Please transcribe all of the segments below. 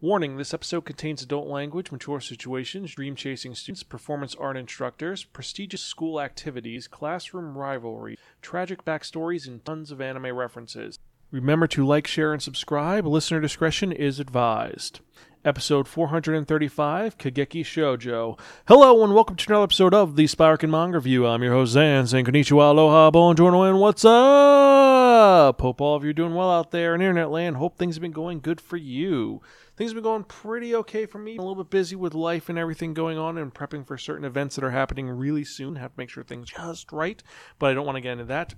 Warning this episode contains adult language, mature situations, dream chasing students, performance art instructors, prestigious school activities, classroom rivalry, tragic backstories, and tons of anime references. Remember to like, share, and subscribe. Listener discretion is advised. Episode 435 Kageki Shoujo. Hello, and welcome to another episode of the Spiraken Manga Review. I'm your host, Zan, saying konnichiwa, aloha, bonjour, and what's up? Hope all of you are doing well out there in internet land. Hope things have been going good for you things have been going pretty okay for me. a little bit busy with life and everything going on and prepping for certain events that are happening really soon. Have to make sure things just right, but I don't want to get into that.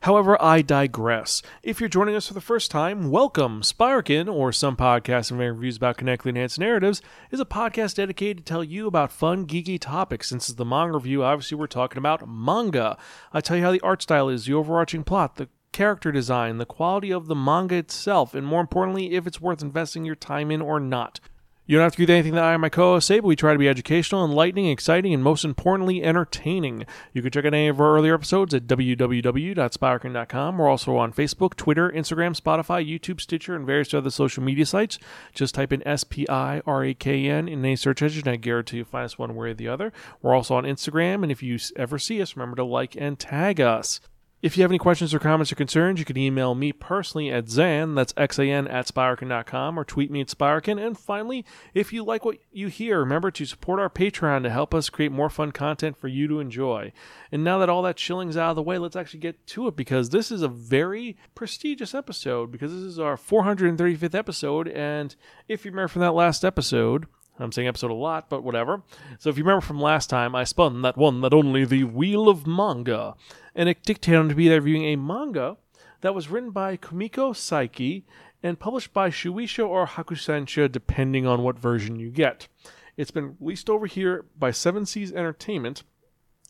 However, I digress. If you're joining us for the first time, welcome. Spiraken, or some podcasts and reviews about connectly enhanced narratives, is a podcast dedicated to tell you about fun, geeky topics. Since it's the manga review, obviously we're talking about manga. I tell you how the art style is, the overarching plot, the character design, the quality of the manga itself, and more importantly, if it's worth investing your time in or not. You don't have to with anything that I and my co-hosts say, but we try to be educational, enlightening, exciting, and most importantly, entertaining. You can check out any of our earlier episodes at www.spiraken.com. We're also on Facebook, Twitter, Instagram, Spotify, YouTube, Stitcher, and various other social media sites. Just type in S-P-I-R-A-K-N in any search engine, I guarantee you'll find us one way or the other. We're also on Instagram, and if you ever see us, remember to like and tag us. If you have any questions or comments or concerns, you can email me personally at Zan, that's X-A-N, at Spiraken.com, or tweet me at Spiraken. And finally, if you like what you hear, remember to support our Patreon to help us create more fun content for you to enjoy. And now that all that chilling's out of the way, let's actually get to it because this is a very prestigious episode because this is our 435th episode. And if you remember from that last episode, I'm saying episode a lot, but whatever. So if you remember from last time, I spun that one that only the Wheel of Manga, and it dictated to be reviewing a manga that was written by Kumiko Saiki and published by Shueisha or Hakusensha, depending on what version you get. It's been released over here by Seven Seas Entertainment.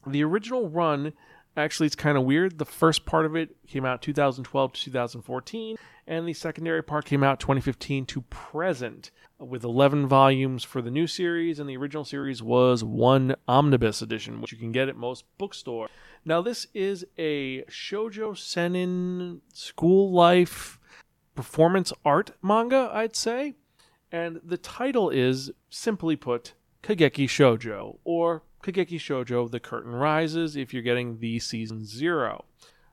The original run, actually, it's kind of weird. The first part of it came out 2012 to 2014, and the secondary part came out 2015 to present with 11 volumes for the new series, and the original series was one omnibus edition, which you can get at most bookstores. Now, this is a Shoujo Seinen school life performance art manga, I'd say. And the title is, simply put, Kageki Shoujo, or Kageki Shoujo The Curtain Rises if you're getting the season zero.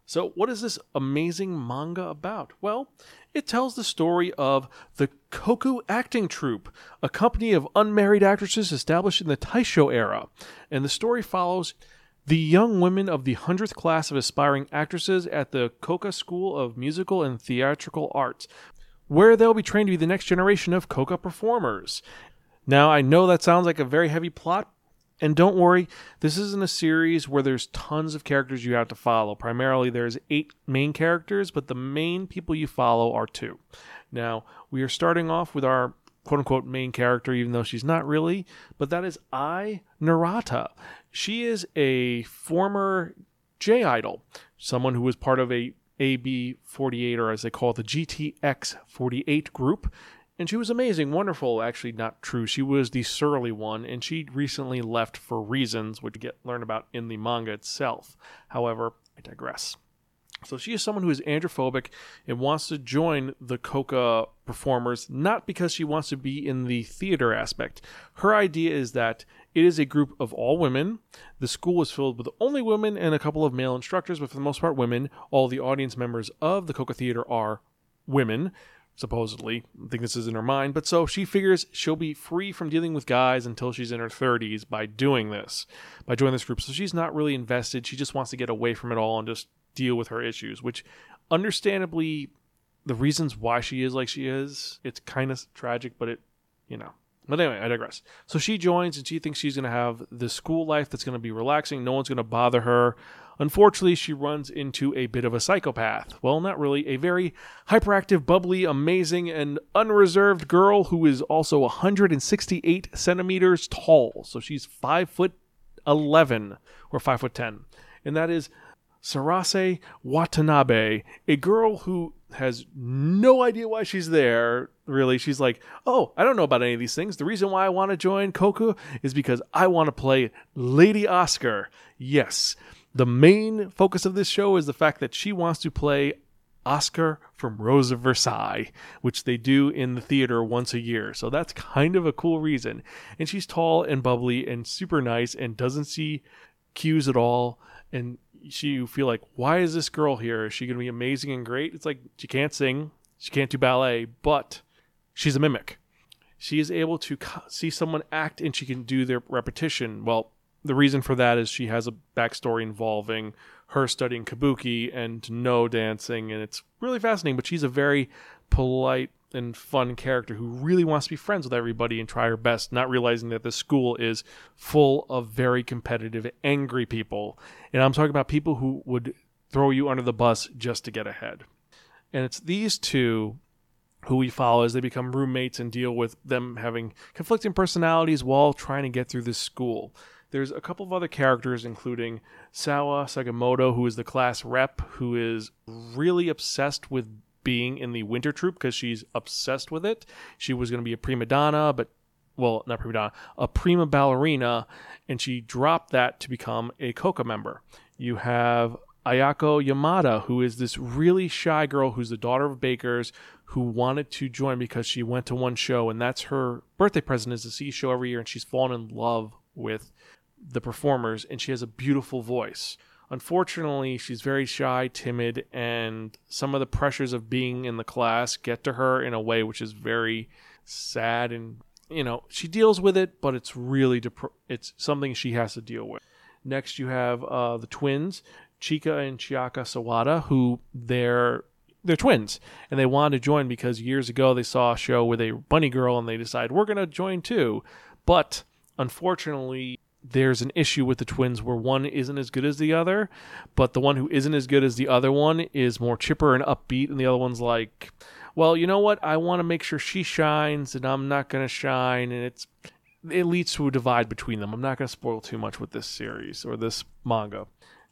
So, what is this amazing manga about? Well, it tells the story of the Kouka Acting Troupe, a company of unmarried actresses established in the Taisho era. And the story follows the young women of the 100th class of aspiring actresses at the Kouka School of Musical and Theatrical Arts, where they'll be trained to be the next generation of Kouka performers. Now, I know that sounds like a very heavy plot, and don't worry, this isn't a series where there's tons of characters you have to follow. Primarily, there's eight main characters, but the main people you follow are two. Now, we are starting off with our quote unquote main character, even though she's not really, but that is Ai Narata. She is a former J Idol, someone who was part of a AB48, or as they call it, the GTX48 group and she was amazing, wonderful. Actually, not true. She was the surly one, and she recently left for reasons which get learn about in the manga itself. However, I digress. So she is someone who is androphobic and wants to join the Kouka performers, not because she wants to be in the theater aspect. Her idea is that it is a group of all women. The school is filled with only women and a couple of male instructors, but for the most part, women. All the audience members of the Kouka Theater are women supposedly. I think this is in her mind. But so she figures she'll be free from dealing with guys until she's in her 30s by doing this, by joining this group. So she's not really invested. She just wants to get away from it all and just deal with her issues, which understandably, the reasons why she is like she is, it's kind of tragic, but it, you know. But anyway, I digress. So she joins and she thinks she's going to have the school life that's going to be relaxing. No one's going to bother her. Unfortunately, she runs into a bit of a psychopath. Well, not really, a very hyperactive, bubbly, amazing, and unreserved girl who is also 168 centimeters tall. So she's 5 foot 11 or 5 foot 10. And that is Sarasa Watanabe, a girl who has no idea why she's there. Really, she's like, "Oh, I don't know about any of these things. The reason why I want to join Kouka is because I want to play Lady Oscar." Yes, the main focus of this show is the fact that she wants to play Oscar from Rose of Versailles, which they do in the theater once a year. So that's kind of a cool reason. And she's tall and bubbly and super nice and doesn't see cues at all. And she feel like, why is this girl here? Is she going to be amazing and great? It's like she can't sing, she can't do ballet, but she's a mimic. She is able to see someone act and she can do their repetition. Well, the reason for that is she has a backstory involving her studying kabuki and no dancing, and it's really fascinating. But she's a very polite and fun character who really wants to be friends with everybody and try her best, not realizing that the school is full of very competitive, angry people. And I'm talking about people who would throw you under the bus just to get ahead. And it's these two who we follow as they become roommates and deal with them having conflicting personalities while trying to get through this school. There's a couple of other characters, including Sawa Sakamoto, who is the class rep, who is really obsessed with being in the winter troupe because she's obsessed with it. She was going to be a prima donna, but well, not prima donna, a prima ballerina, and she dropped that to become a Kouka member. You have Ayako Yamada, who is this really shy girl who's the daughter of bakers who wanted to join because she went to one show, and that's her birthday present is to see show every year, and she's fallen in love with the performers, and she has a beautiful voice. Unfortunately, she's very shy, timid, and some of the pressures of being in the class get to her in a way which is very sad and you know she deals with it, but it's really dep- it's something she has to deal with. Next, you have uh, the twins, Chika and Chiaka Sawada, who they're they're twins and they wanted to join because years ago they saw a show with a bunny girl and they decided we're going to join too. But unfortunately, there's an issue with the twins where one isn't as good as the other, but the one who isn't as good as the other one is more chipper and upbeat, and the other one's like, well, you know what? I want to make sure she shines, and I'm not going to shine, and it's it leads to a divide between them. I'm not going to spoil too much with this series or this manga.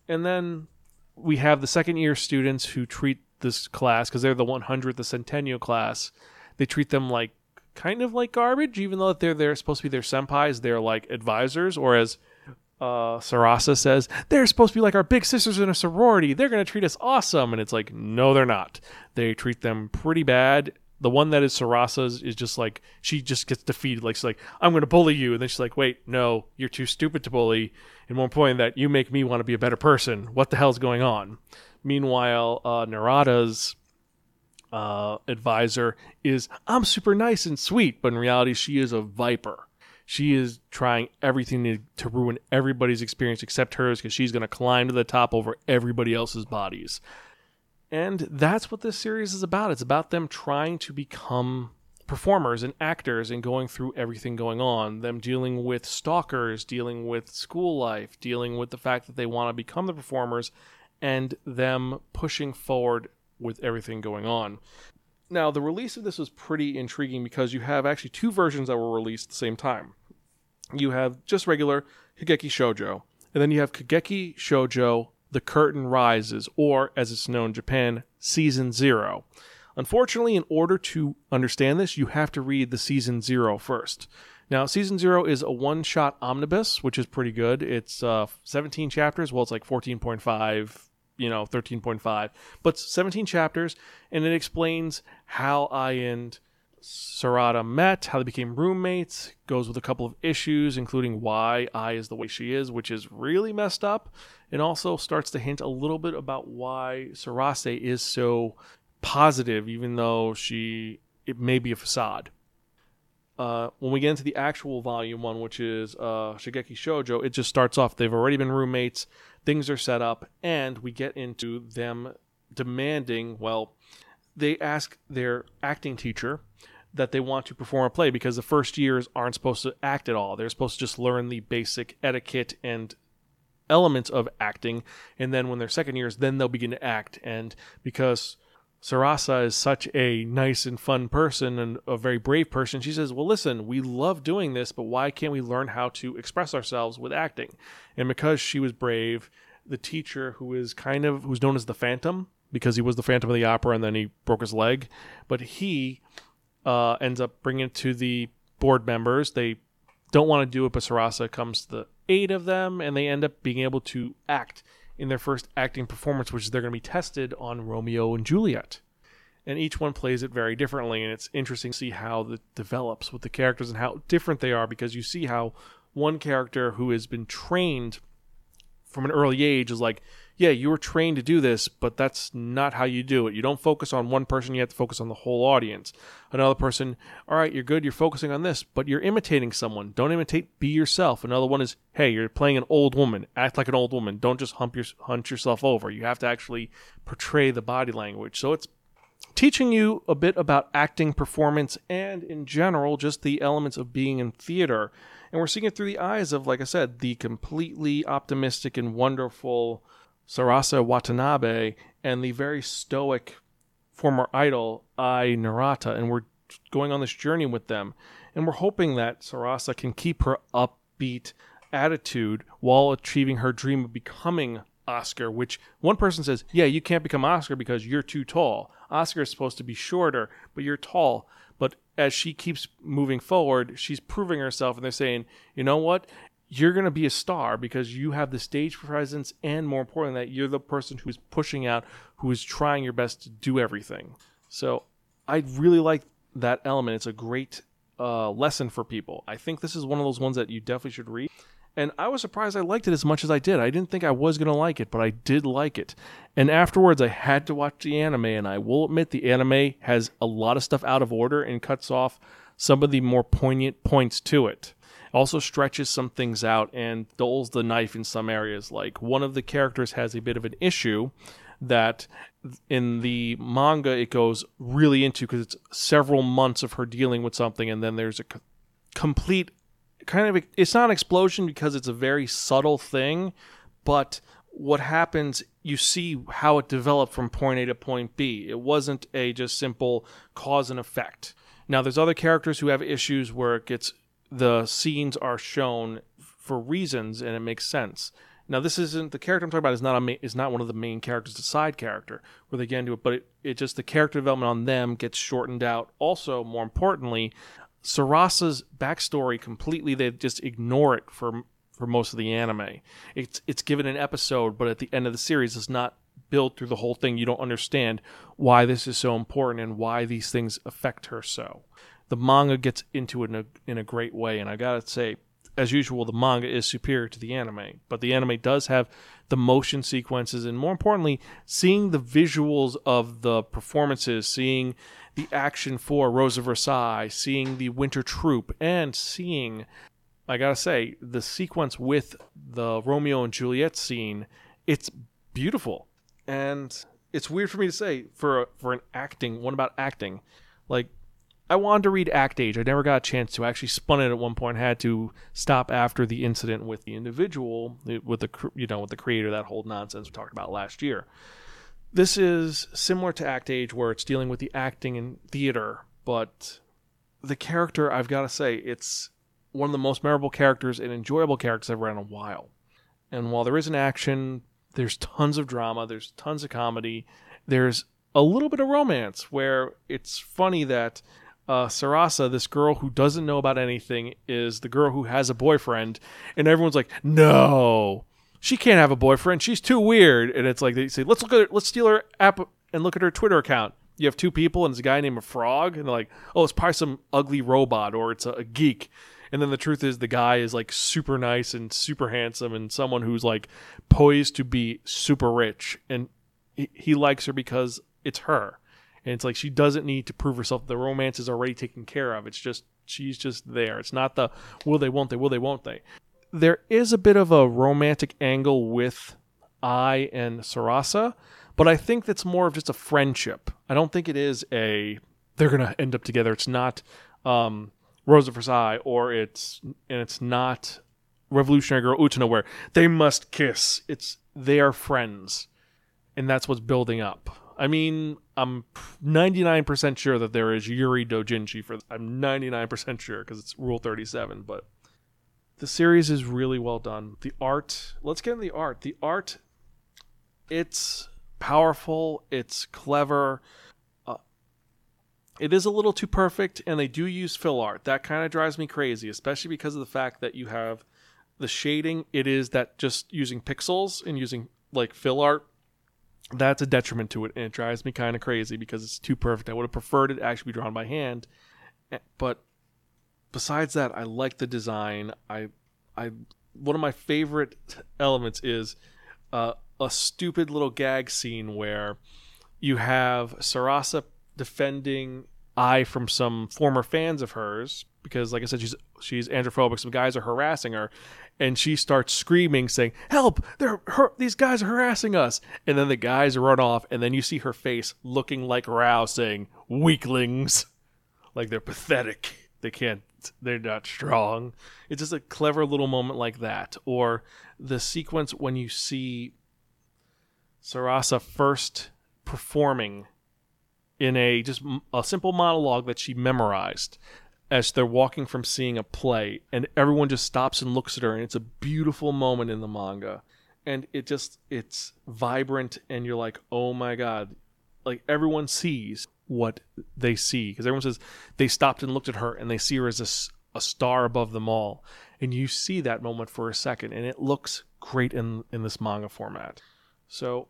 And then we have the second year students who treat this class because they're the 100th, the Centennial class. They treat them like kind of like garbage, even though they're they're supposed to be their senpais. They're like advisors, or as uh, Sarasa says, they're supposed to be like our big sisters in a sorority. They're going to treat us awesome, and it's like no, they're not. They treat them pretty bad. The one that is Sarasa's is just like she just gets defeated. Like she's like, I'm going to bully you, and then she's like, Wait, no, you're too stupid to bully. And more important, that you make me want to be a better person. What the hell's going on? Meanwhile, uh, Narata's uh, advisor is I'm super nice and sweet, but in reality, she is a viper. She is trying everything to, to ruin everybody's experience except hers because she's going to climb to the top over everybody else's bodies. And that's what this series is about. It's about them trying to become performers and actors and going through everything going on. Them dealing with stalkers, dealing with school life, dealing with the fact that they want to become the performers, and them pushing forward with everything going on. Now, the release of this was pretty intriguing because you have actually two versions that were released at the same time. You have just regular Kageki Shoujo, and then you have Kageki Shoujo The Curtain Rises, or as it's known in Japan, Season Zero. Unfortunately, in order to understand this, you have to read the Season Zero first. Now, Season Zero is a one shot omnibus, which is pretty good. It's uh, 17 chapters. Well, it's like 14.5 you know 13.5 but 17 chapters and it explains how Ai and Sarasa met how they became roommates goes with a couple of issues including why Ai is the way she is which is really messed up and also starts to hint a little bit about why Sarasa is so positive even though she it may be a facade uh, when we get into the actual volume one, which is uh, Kageki Shoujo, it just starts off. They've already been roommates things are set up, and we get into them demanding, well, they ask their acting teacher that they want to perform a play because the first years aren't supposed to act at all. They're supposed to just learn the basic etiquette and elements of acting. And then when they're second years, then they'll begin to act. And because Sarasa is such a nice and fun person and a very brave person, she says, Well, listen, we love doing this, but why can't we learn how to express ourselves with acting? And because she was brave, the teacher, who is kind of, who's known as the Phantom, because he was the Phantom of the Opera and then he broke his leg, but he uh, ends up bringing it to the board members. They don't want to do it, but Sarasa comes to the aid of them, and they end up being able to act in their first acting performance, which they're going to be tested on Romeo and Juliet. And each one plays it very differently, and it's interesting to see how it develops with the characters and how different they are because you see how one character who has been trained from an early age is like, yeah, you were trained to do this, but that's not how you do it. You don't focus on one person, you have to focus on the whole audience. Another person, all right, you're good, you're focusing on this, but you're imitating someone. Don't imitate, be yourself. Another one is, hey, you're playing an old woman, act like an old woman. Don't just hump your, hunch yourself over. You have to actually portray the body language. So it's teaching you a bit about acting, performance, and in general, just the elements of being in theater. And we're seeing it through the eyes of, like I said, the completely optimistic and wonderful Sarasa Watanabe and the very stoic former idol Ai Narata, and we're going on this journey with them. And we're hoping that Sarasa can keep her upbeat attitude while achieving her dream of becoming Oscar, which one person says, Yeah, you can't become Oscar because you're too tall. Oscar is supposed to be shorter, but you're tall. But as she keeps moving forward, she's proving herself, and they're saying, You know what? You're going to be a star because you have the stage presence and more importantly that you're the person who's pushing out who is trying your best to do everything. So i really like that element. It's a great uh, lesson for people. I think this is one of those ones that you definitely should read. And i was surprised i liked it as much as i did. I didn't think i was going to like it but i did like it. And afterwards i had to watch the anime and i will admit the anime has a lot of stuff out of order and cuts off some of the more poignant points to it also stretches some things out and dulls the knife in some areas. Like one of the characters has a bit of an issue that in the manga it goes really into because it's several months of her dealing with something and then there's a c- complete kind of it's not an explosion because it's a very subtle thing but what happens you see how it developed from point A to point B it wasn't a just simple cause and effect now there's other characters who have issues where it gets the scenes are shown for reasons and it makes sense. Now, this isn't the character I'm talking about is not a is not one of the main characters, a side character where they get into it, but it, it just the character development on them gets shortened out. Also, more importantly, Sarasa's backstory completely they just ignore it for for most of the anime. It's it's given an episode, but at the end of the series, it's not built through the whole thing. You don't understand why this is so important and why these things affect her so the manga gets into it in a, in a great way. And I gotta say, as usual, the manga is superior to the anime, but the anime does have the motion sequences, and more importantly, seeing the visuals of the performances, seeing the action for Rose of Versailles, seeing the Winter Troop, and seeing, I gotta say, the sequence with the Romeo and Juliet scene, it's beautiful. And it's weird for me to say for for an acting one about acting, like I wanted to read Act Age. I never got a chance to. I actually spun it at one point. Had to stop after the incident with the individual, eh, with the you know with the creator. That whole nonsense we talked about last year. This is similar to Act Age, where it's dealing with the acting in theater, but the character I've got to say it's one of the most memorable characters and enjoyable characters I've read in a while. And while there is an action, there's tons of drama, there's tons of comedy, there's a little bit of romance where it's funny that uh, Sarasa, this girl who doesn't know about anything, is the girl who has a boyfriend, and everyone's like, "No, she can't have a boyfriend. She's too weird." And it's like they say, "Let's look at her, let's steal her app and look at her Twitter account." You have two people, and it's a guy named a Frog, and they're like, "Oh, it's probably some ugly robot, or it's a, a geek." And then the truth is, the guy is like super nice and super handsome, and someone who's like poised to be super rich, and he, he likes her because it's her and it's like she doesn't need to prove herself. The romance is already taken care of. It's just she's just there. It's not the will they, won't they, will they, won't they. There is a bit of a romantic angle with Ai and Sarasa, but I think that's more of just a friendship. I don't think it is a they're gonna end up together. It's not um, Rose of Versailles, or it's and it's not Revolutionary Girl Utena, where they must kiss. It's they are friends, and that's what's building up. I mean, I'm 99% sure that there is Yuri Dojinshi for I'm 99% sure because it's Rule 37, but the series is really well done. The art, let's get into the art. The art it's powerful, it's clever. Uh, it is a little too perfect and they do use fill art. That kind of drives me crazy, especially because of the fact that you have the shading, it is that just using pixels and using like fill art, that's a detriment to it, and it drives me kind of crazy because it's too perfect. I would have preferred it actually be drawn by hand, Eh, but besides that, I like the design. I, I, one of my favorite elements is uh, a stupid little gag scene where you have Sarasa defending Ai from some former fans of hers because, like I said, she's she's androphobic. Some guys are harassing her, and she starts screaming, saying, "Help! They're her- these guys are harassing us!" And then the guys run off, and then you see her face looking like Raoh, saying, "Weaklings." like they're pathetic. They can't. They're not strong. It's just a clever little moment like that, or the sequence when you see Sarasa first performing in a just a simple monologue that she memorized as they're walking from seeing a play, and everyone just stops and looks at her, and it's a beautiful moment in the manga, and it just it's vibrant, and you're like, oh my god, like everyone sees what they see because everyone says they stopped and looked at her and they see her as a, a star above them all. And you see that moment for a second and it looks great in in this manga format. So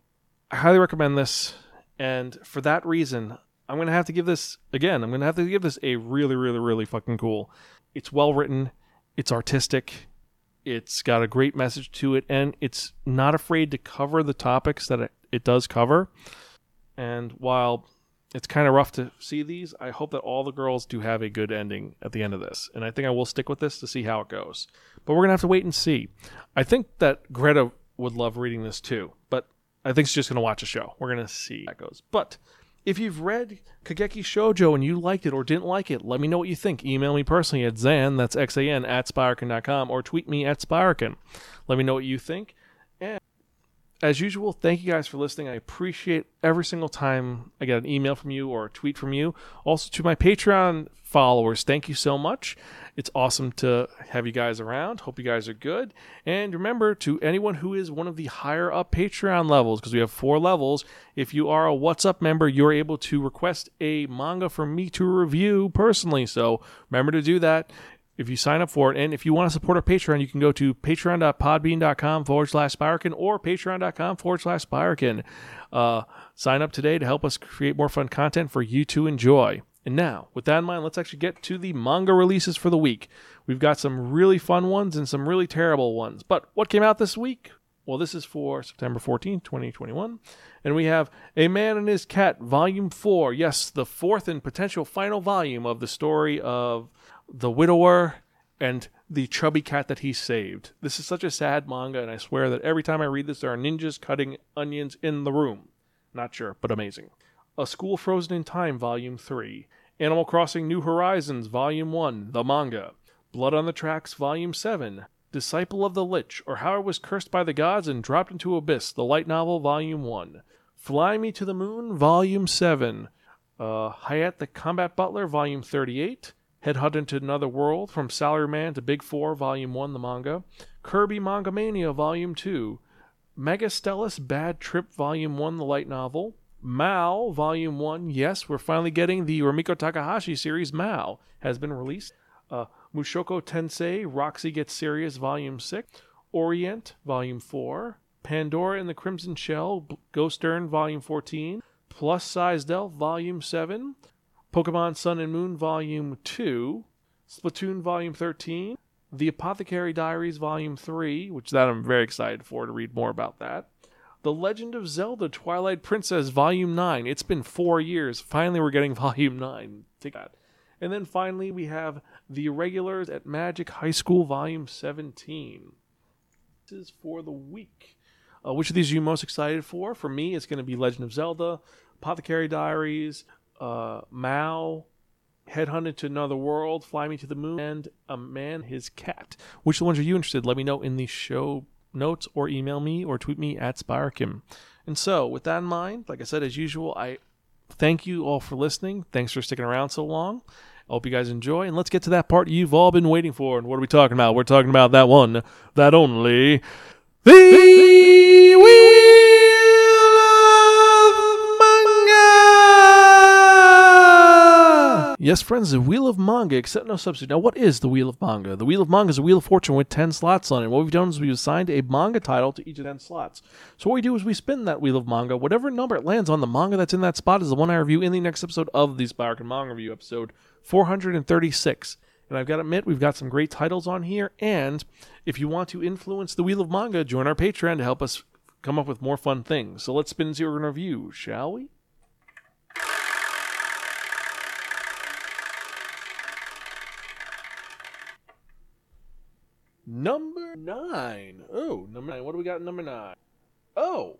i highly recommend this and for that reason i'm gonna have to give this again i'm gonna have to give this a really really really fucking cool it's well written it's artistic it's got a great message to it and it's not afraid to cover the topics that it, it does cover and while it's kind of rough to see these, I hope that all the girls do have a good ending at the end of this. And I think I will stick with this to see how it goes. But we're to have to wait and see. I think that Greta would love reading this too, but I think she's just to watch a show. We're to see how it goes. But if you've read Kageki Shoujo and you liked it or didn't like it, let me know what you think. Email me personally at Zan, that's X-A-N, at Spiraken.com, or tweet me at Spiraken. Let me know what you think as usual, thank you guys for listening. I appreciate every single time I get an email from you or a tweet from you. Also, to my Patreon followers, thank you so much. It's awesome to have you guys around. Hope you guys are good. And remember, to anyone who is one of the higher up Patreon levels, because we have four levels, if you are a What's Up member, you're able to request a manga for me to review personally. So remember to do that if you sign up for it. And if you want to support our Patreon, you can go to patreon.podbean.com forward slash Spiraken or patreon.com forward slash Spiraken. Uh, sign up today to help us create more fun content for you to enjoy. And now, with that in mind, let's actually get to the manga releases for the week. We've got some really fun ones and some really terrible ones. But what came out this week? Well, this is for September 14, 2021. And we have A Man and His Cat, Volume 4. Yes, the fourth and potential final volume of the story of the widower and the chubby cat that he saved. This is such a sad manga, and I swear that every time I read this, there are ninjas cutting onions in the room. Not sure, but amazing. A School Frozen in Time, Volume 3. Animal Crossing New Horizons, Volume 1, the manga. Blood on the Tracks, Volume 7. Disciple of the Lich, or How I Was Cursed by the Gods and Dropped into Abyss, the light novel, Volume 1. Fly Me to the Moon, Volume 7. Uh, Hayate the Combat Butler, Volume 38. Headhunted to Another World, From Salaryman to Big Four, Volume 1, the manga. Kirby Manga Mania, Volume 2. Megastellus Bad Trip, Volume 1, the light novel. Mao, Volume 1. Yes, we're finally getting the Rumiko Takahashi series, Mao, has been released. Uh, Mushoku Tensei, Roxy Gets Serious, Volume 6. Orient, Volume 4. Pandora and the Crimson Shell, Ghost Urn, Volume 14. Plus Size Elf, Volume 7. Pokemon Sun and Moon Volume 2, Splatoon Volume 13, The Apothecary Diaries Volume 3, which that I'm very excited for to read more about that. The Legend of Zelda Twilight Princess Volume 9. It's been 4 years. Finally we're getting Volume 9. Take that. And then finally we have The Irregulars at Magic High School Volume 17. This is for the week. Uh, which of these are you most excited for? For me, it's going to be Legend of Zelda, Apothecary Diaries, uh, Mao, Headhunted to Another World, Fly Me to the Moon, and A Man, His Cat. Which ones are you interested? Let me know in the show notes or email me or tweet me at Spiraken. And so, with that in mind, like I said, as usual, I thank you all for listening. Thanks for sticking around so long. I hope you guys enjoy. And let's get to that part you've all been waiting for. And what are we talking about? We're talking about that one, that only, the Wheel of Yes, friends, the Wheel of Manga, except no substitute. Now, what is the Wheel of Manga? The Wheel of Manga is a Wheel of Fortune with 10 slots on it. What we've done is we've assigned a manga title to each of 10 slots. So, what we do is we spin that Wheel of Manga. Whatever number it lands on, the manga that's in that spot is the one I review in the next episode of the Spiraken Manga Review, episode 436. And I've got to admit, we've got some great titles on here. And if you want to influence the Wheel of Manga, join our Patreon to help us come up with more fun things. So, let's spin and see what we're going to review, shall we? Number nine. Oh, number nine. What do we got? Number nine. Oh,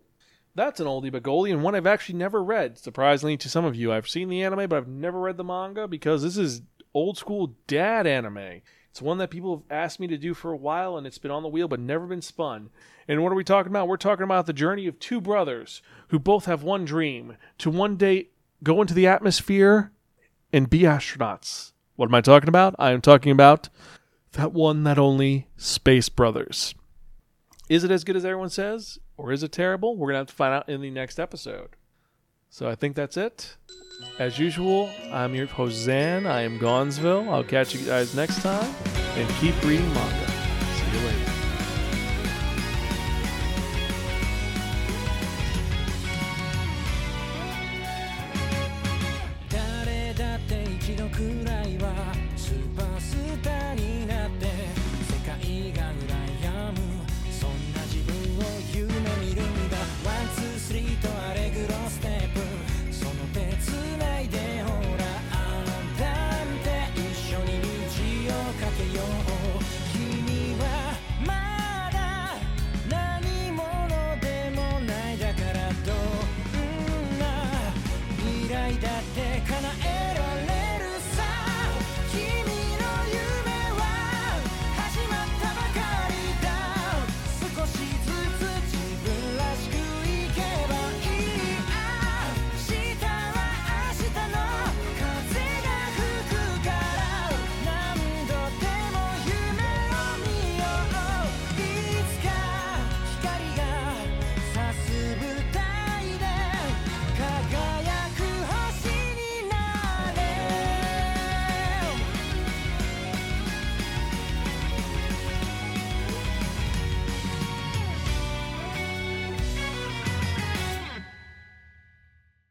that's an oldie but goldie, and one I've actually never read. Surprisingly to some of you, I've seen the anime, but I've never read the manga because this is old school dad anime. It's one that people have asked me to do for a while, and it's been on the wheel but never been spun. And what are we talking about? We're talking about the journey of two brothers who both have one dream to one day go into the atmosphere and be astronauts. What am I talking about? I am talking about that one, that only Space Brothers. Is it as good as everyone says, or is it terrible? We're going to have to find out in the next episode. So I think that's it. As usual, I'm your host, Zan. I am Gonzville. I'll catch you guys next time, and keep reading manga. See you later.